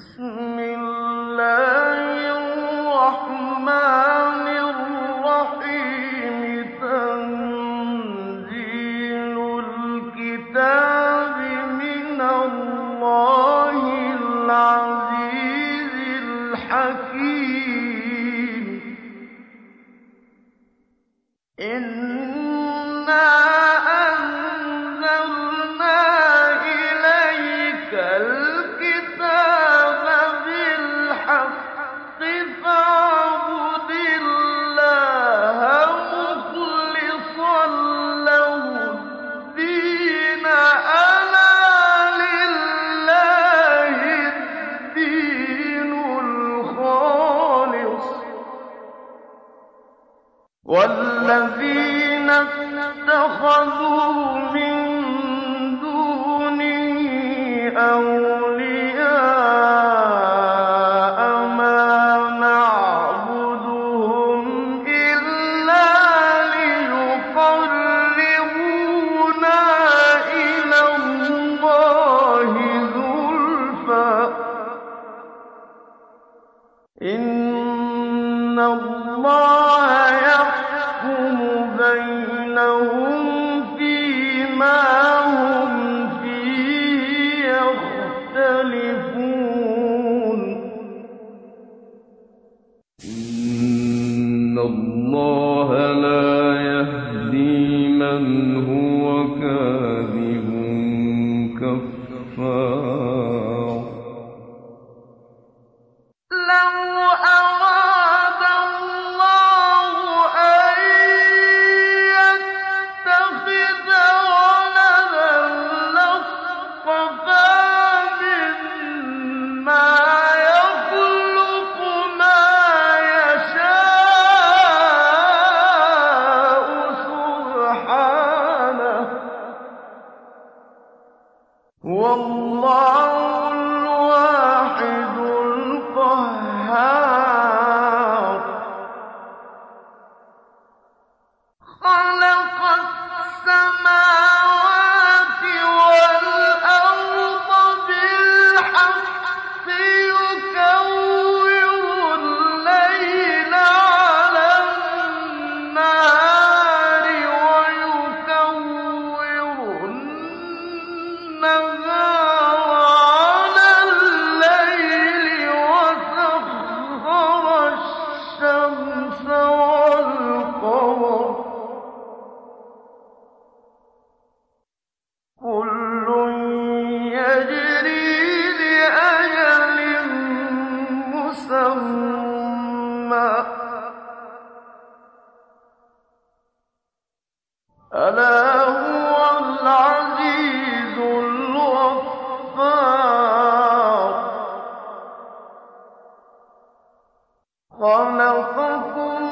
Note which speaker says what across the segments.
Speaker 1: بسم الله خَلَقَكُمْ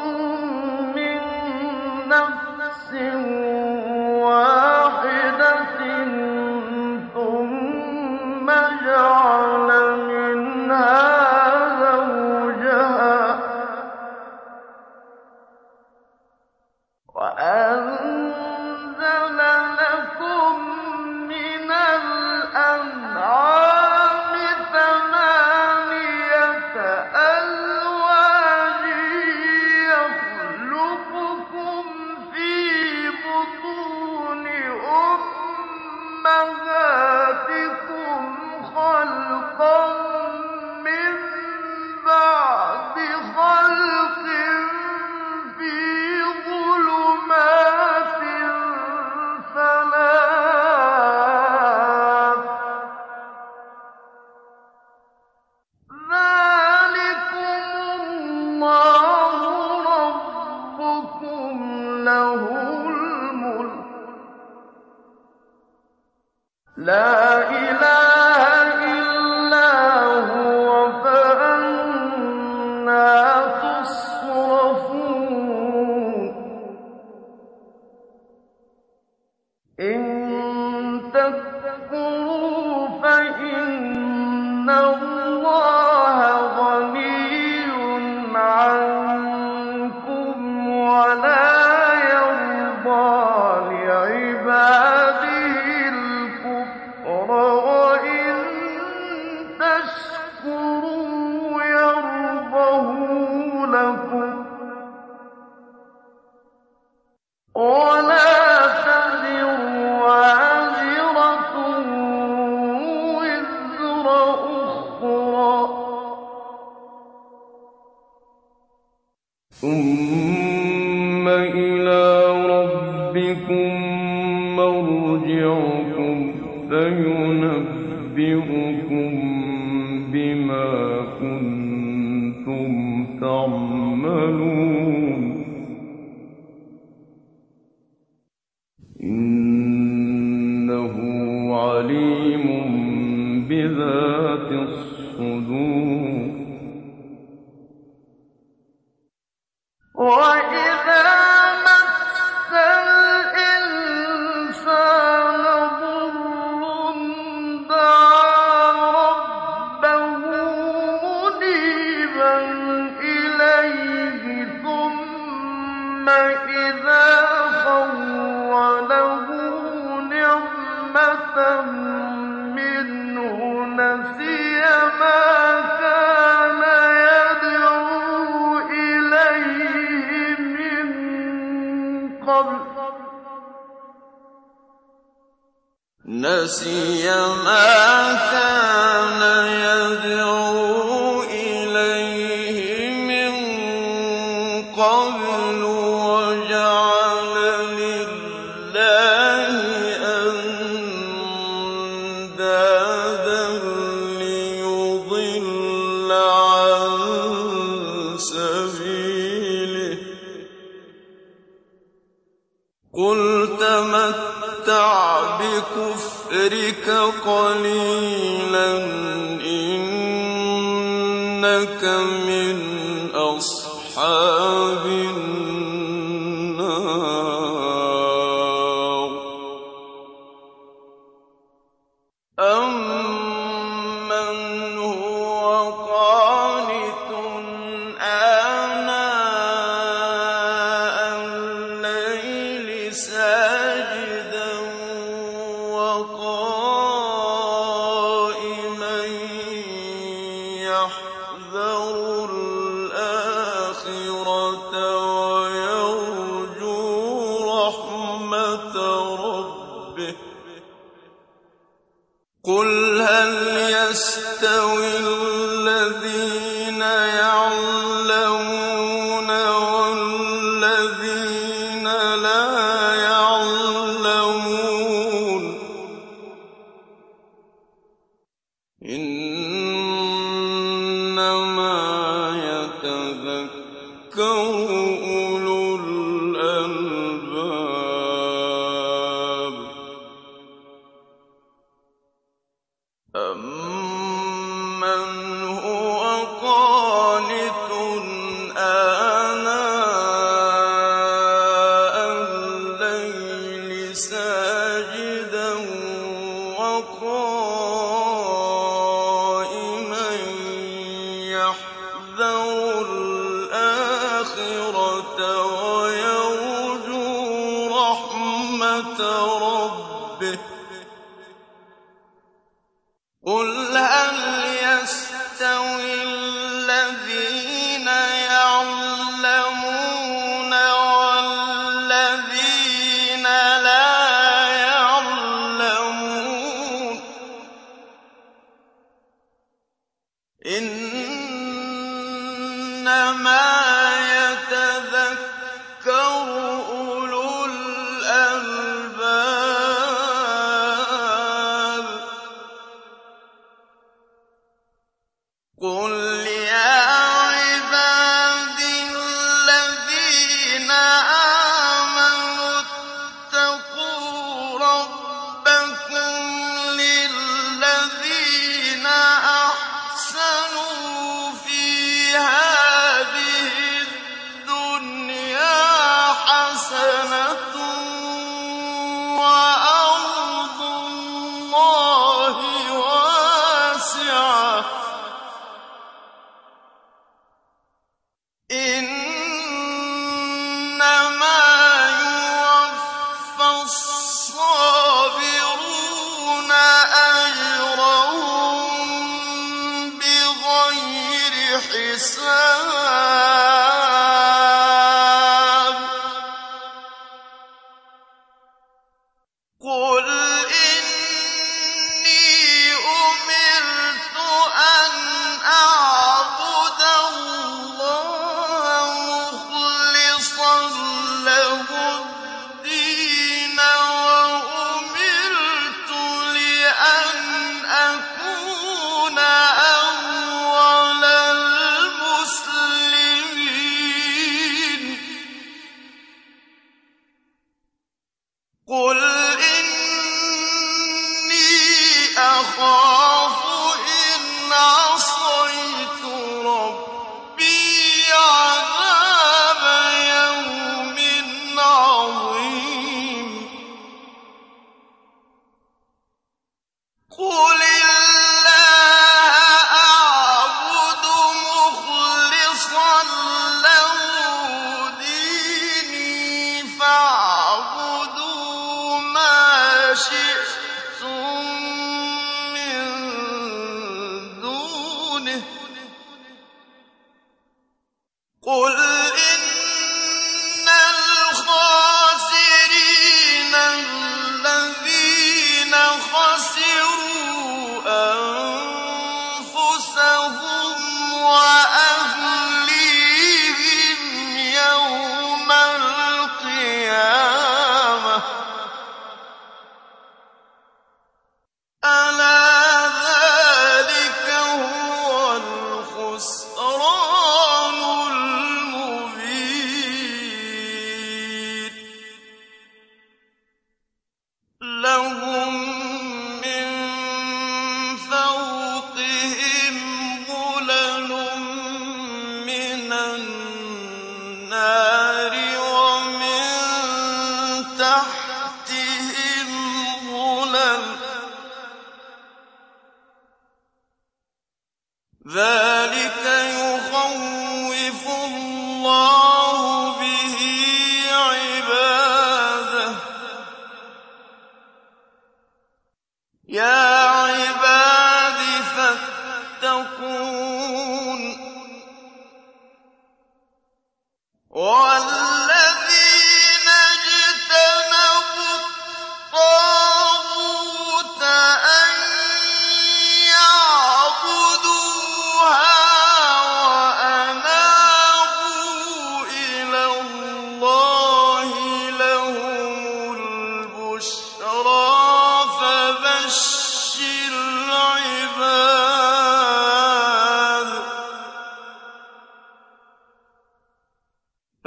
Speaker 1: بِكُفْرِكَ قَلِيلًا إِنَّكَ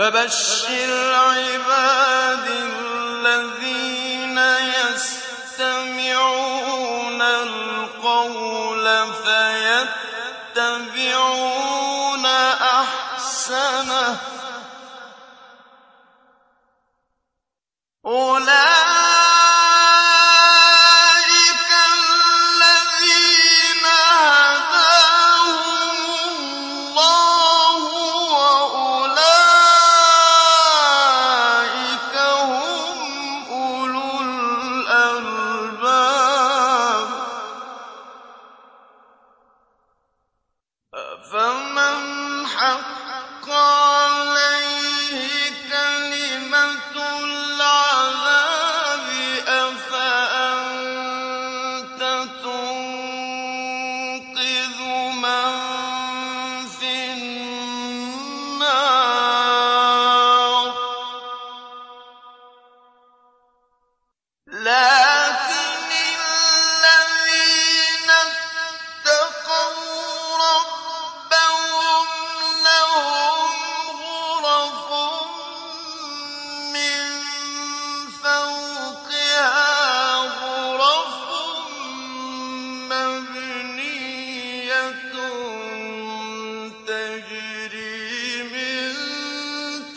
Speaker 1: فبشر عباد الذين يستمعون القول فيتبعون أحسنه أولئك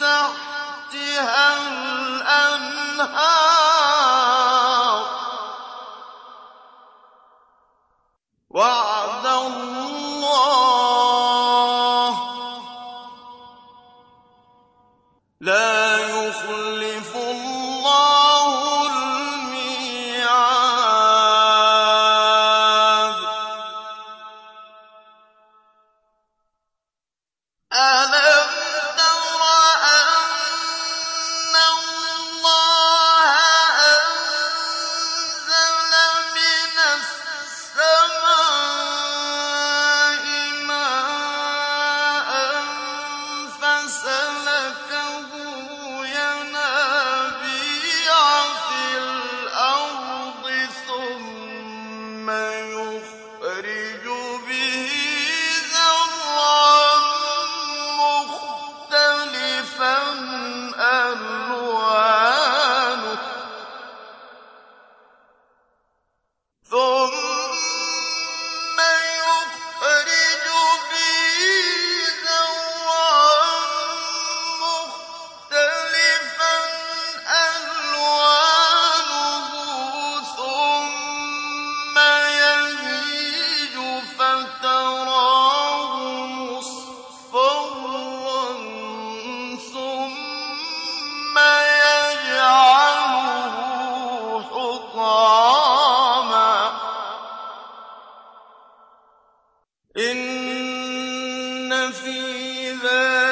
Speaker 1: تحتها الأنهار. فِي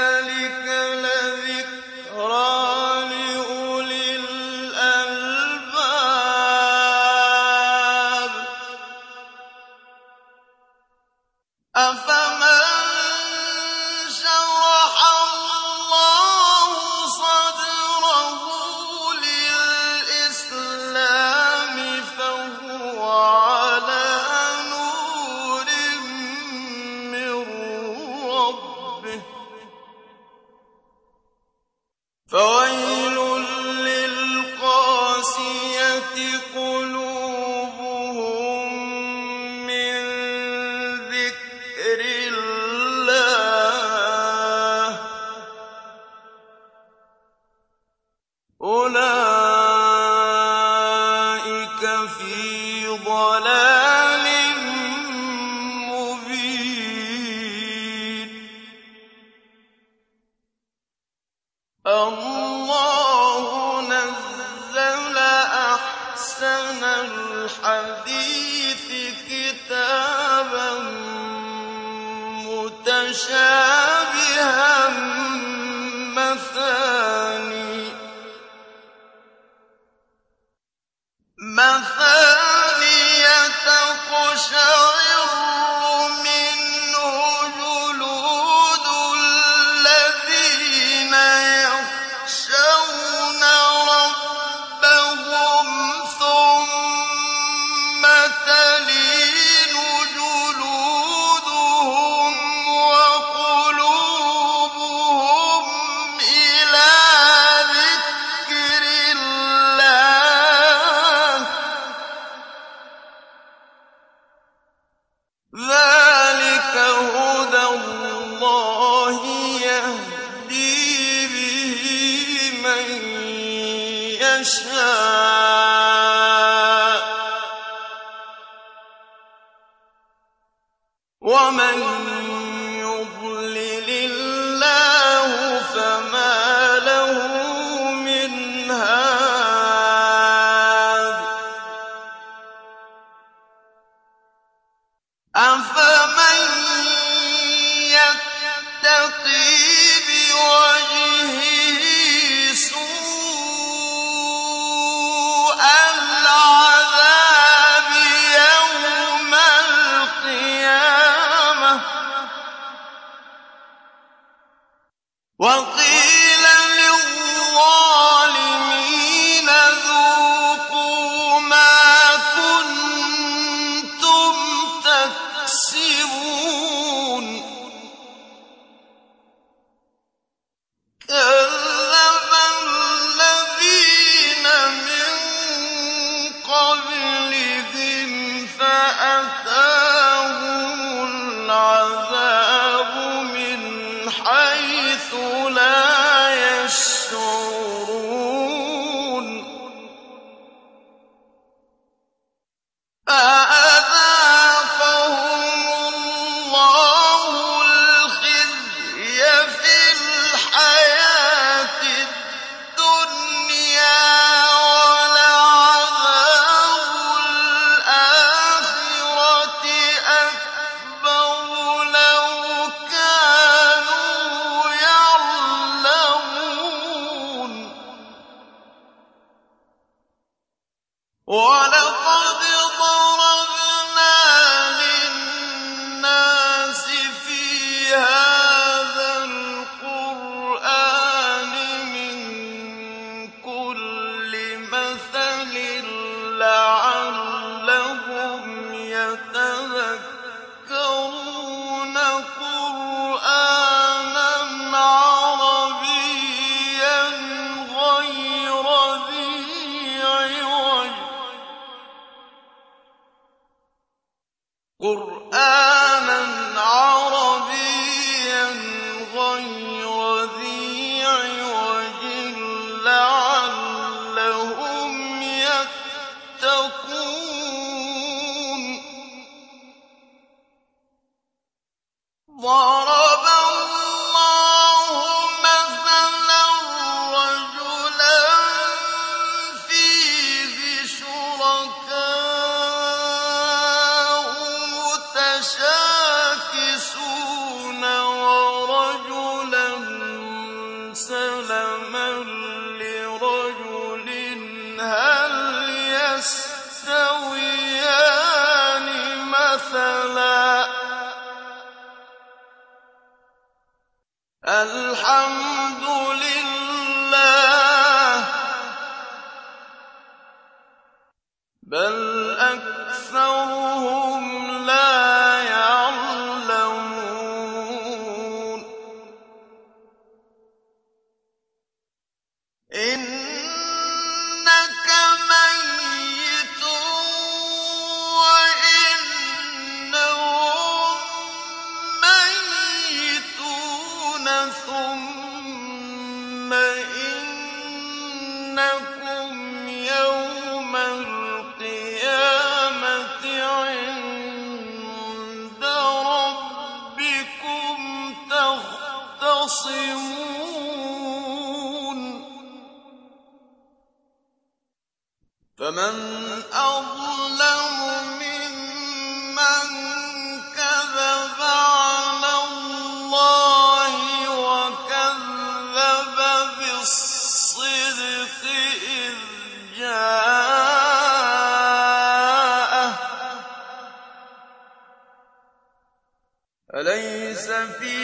Speaker 1: فِي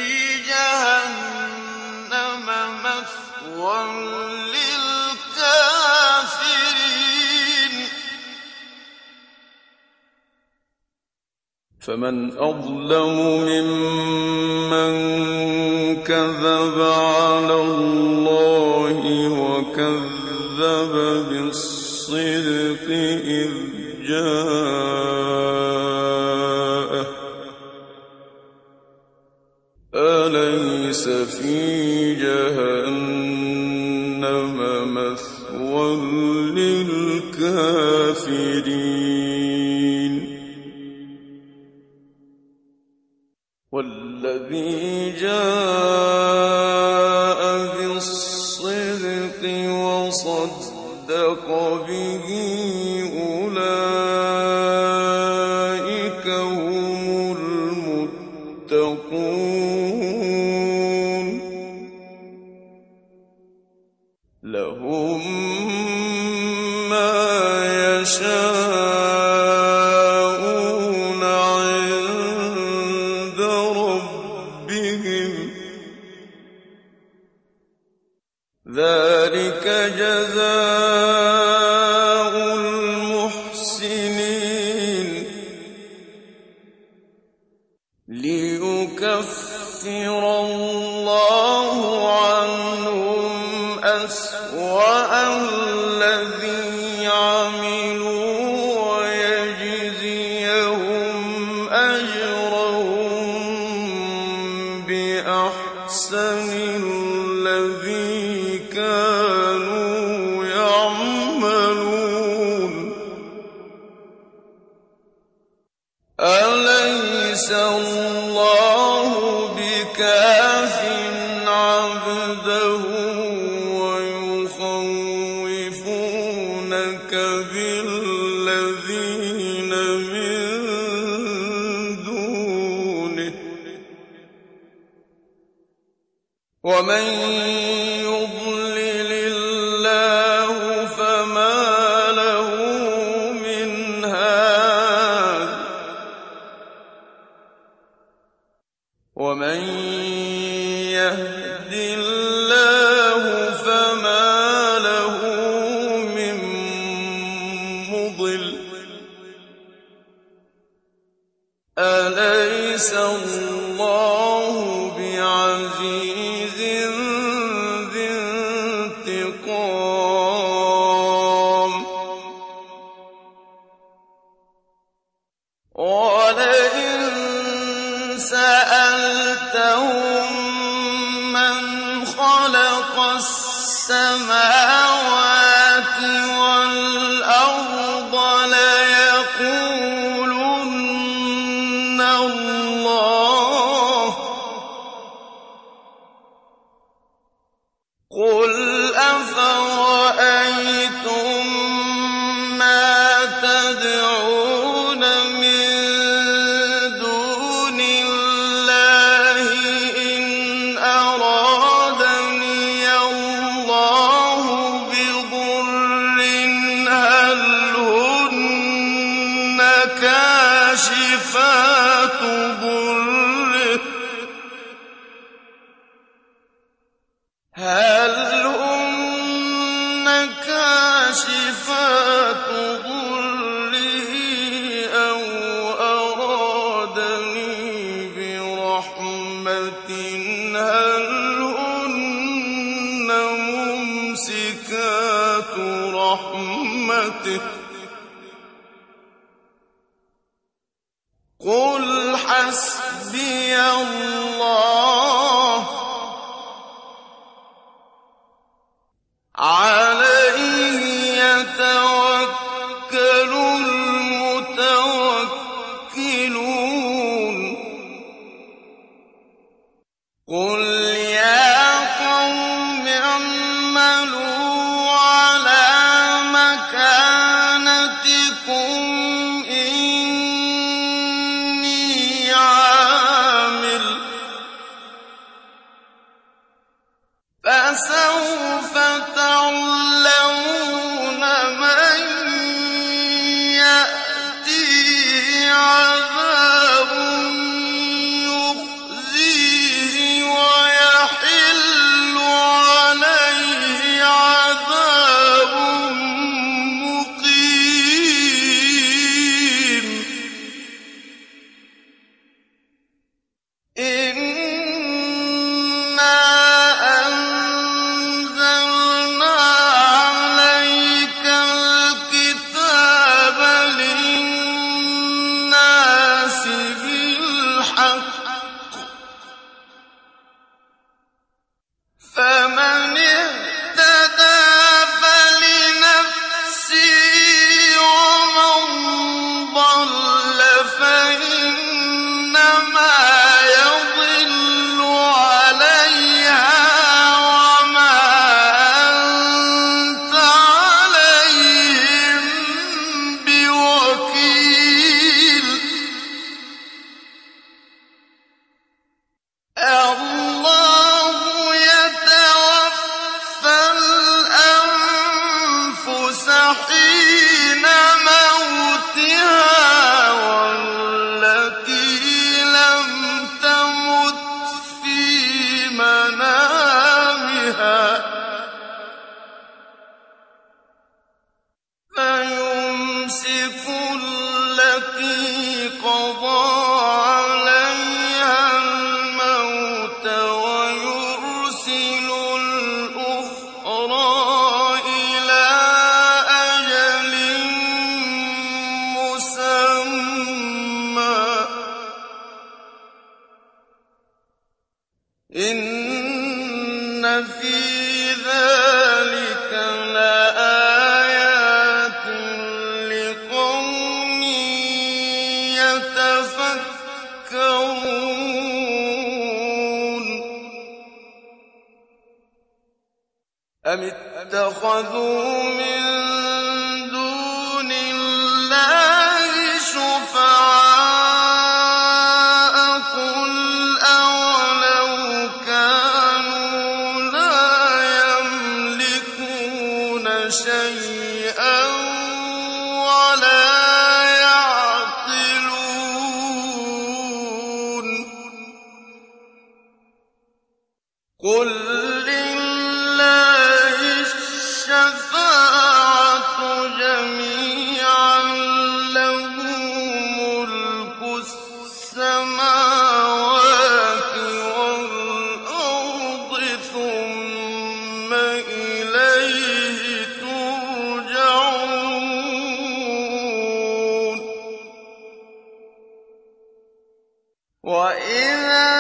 Speaker 1: جَهَنَّمَ مَثْوًى لِلْكَافِرِينَ. فَمَنْ أَظْلَمُ مِمَّن كَذَبَ عَلَى اللَّهِ وَكَذَّبَ بِالصِّدْقِ إِذْ جَاءَ يغفر الله فَيُمْسِكُ الَّتِي قَضَىٰ وَإِذَا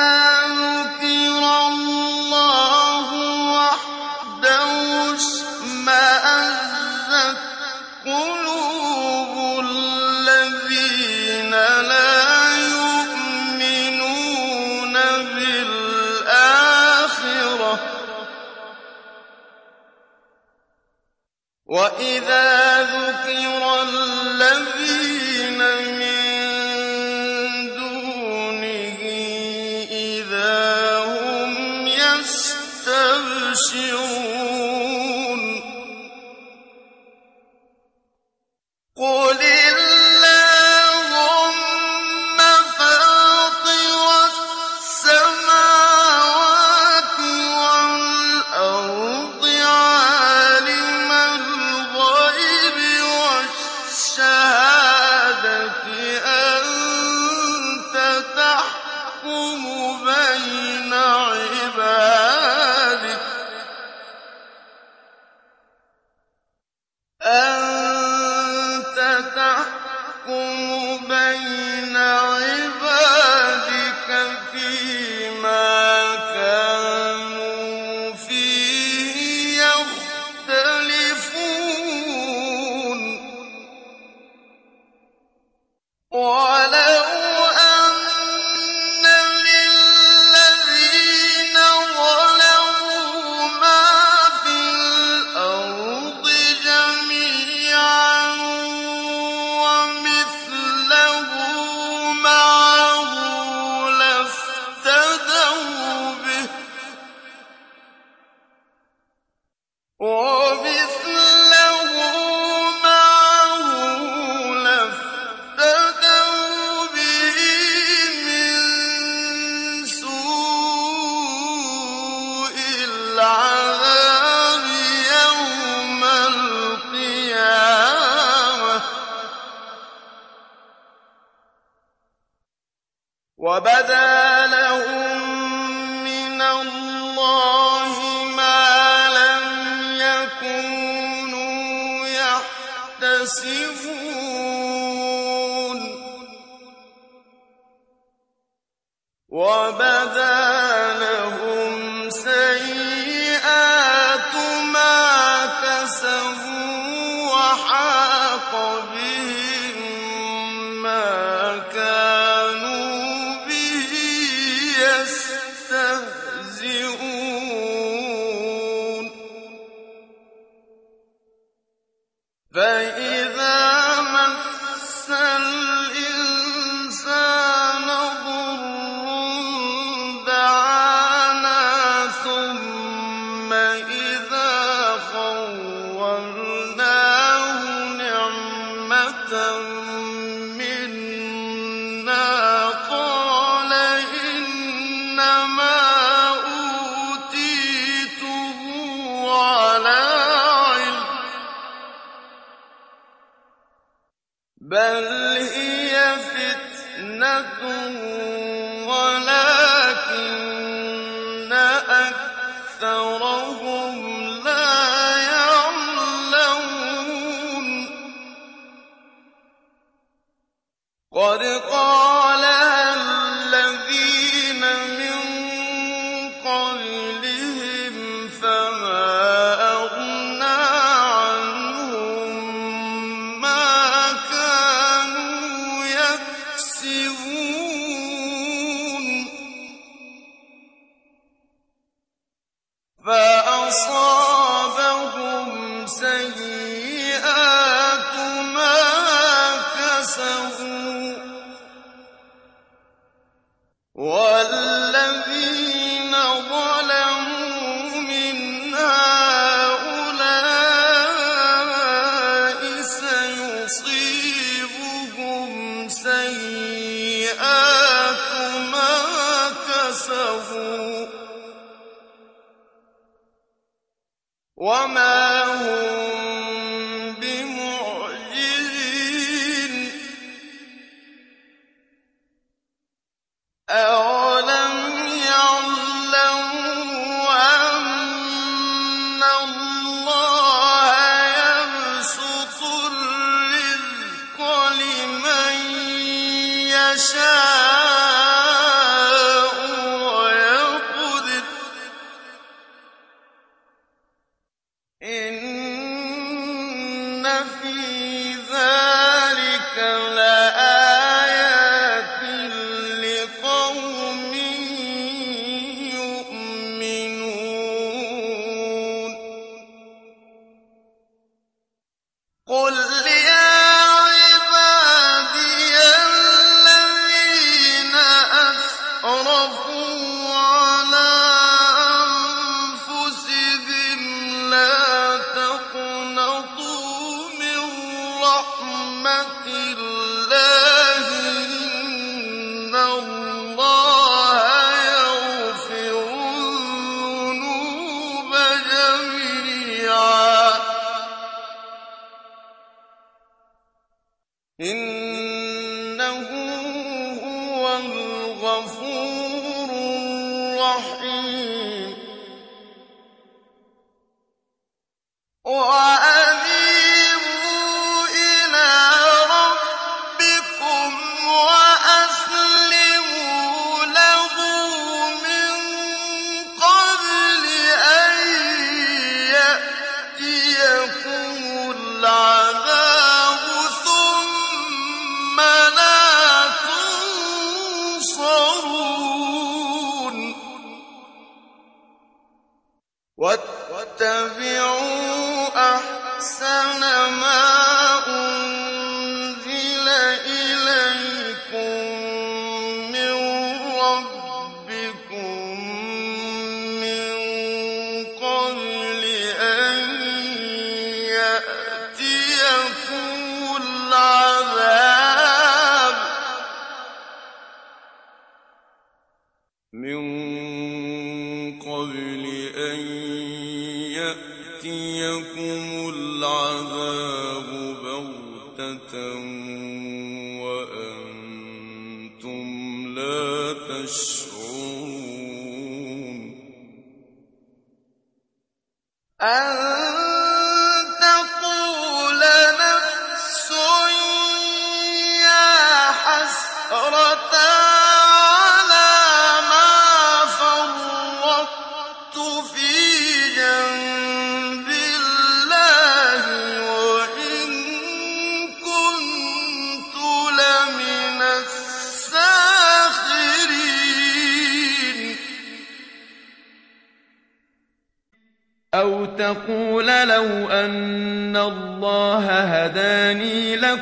Speaker 1: واتبعوا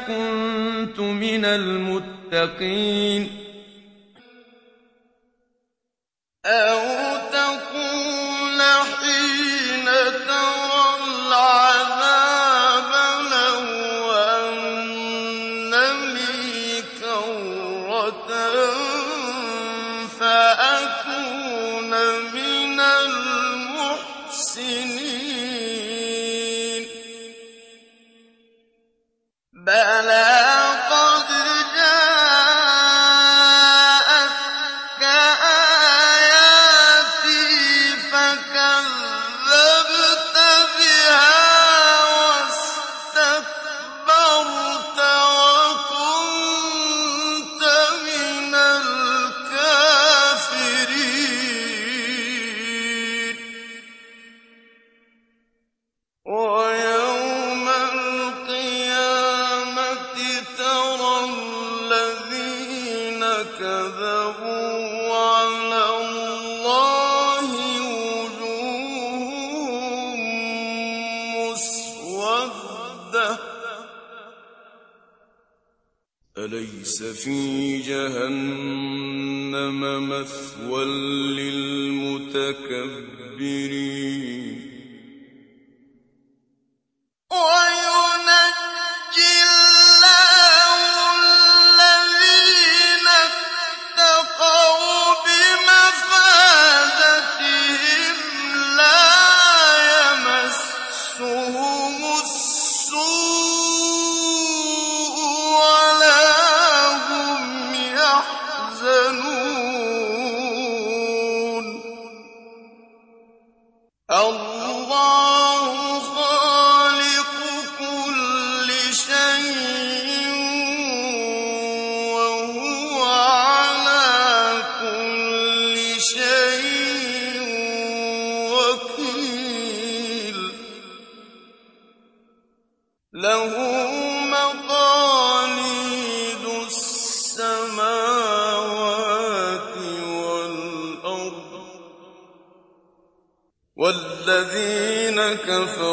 Speaker 2: لكنت من المتقين
Speaker 1: والذين كفروا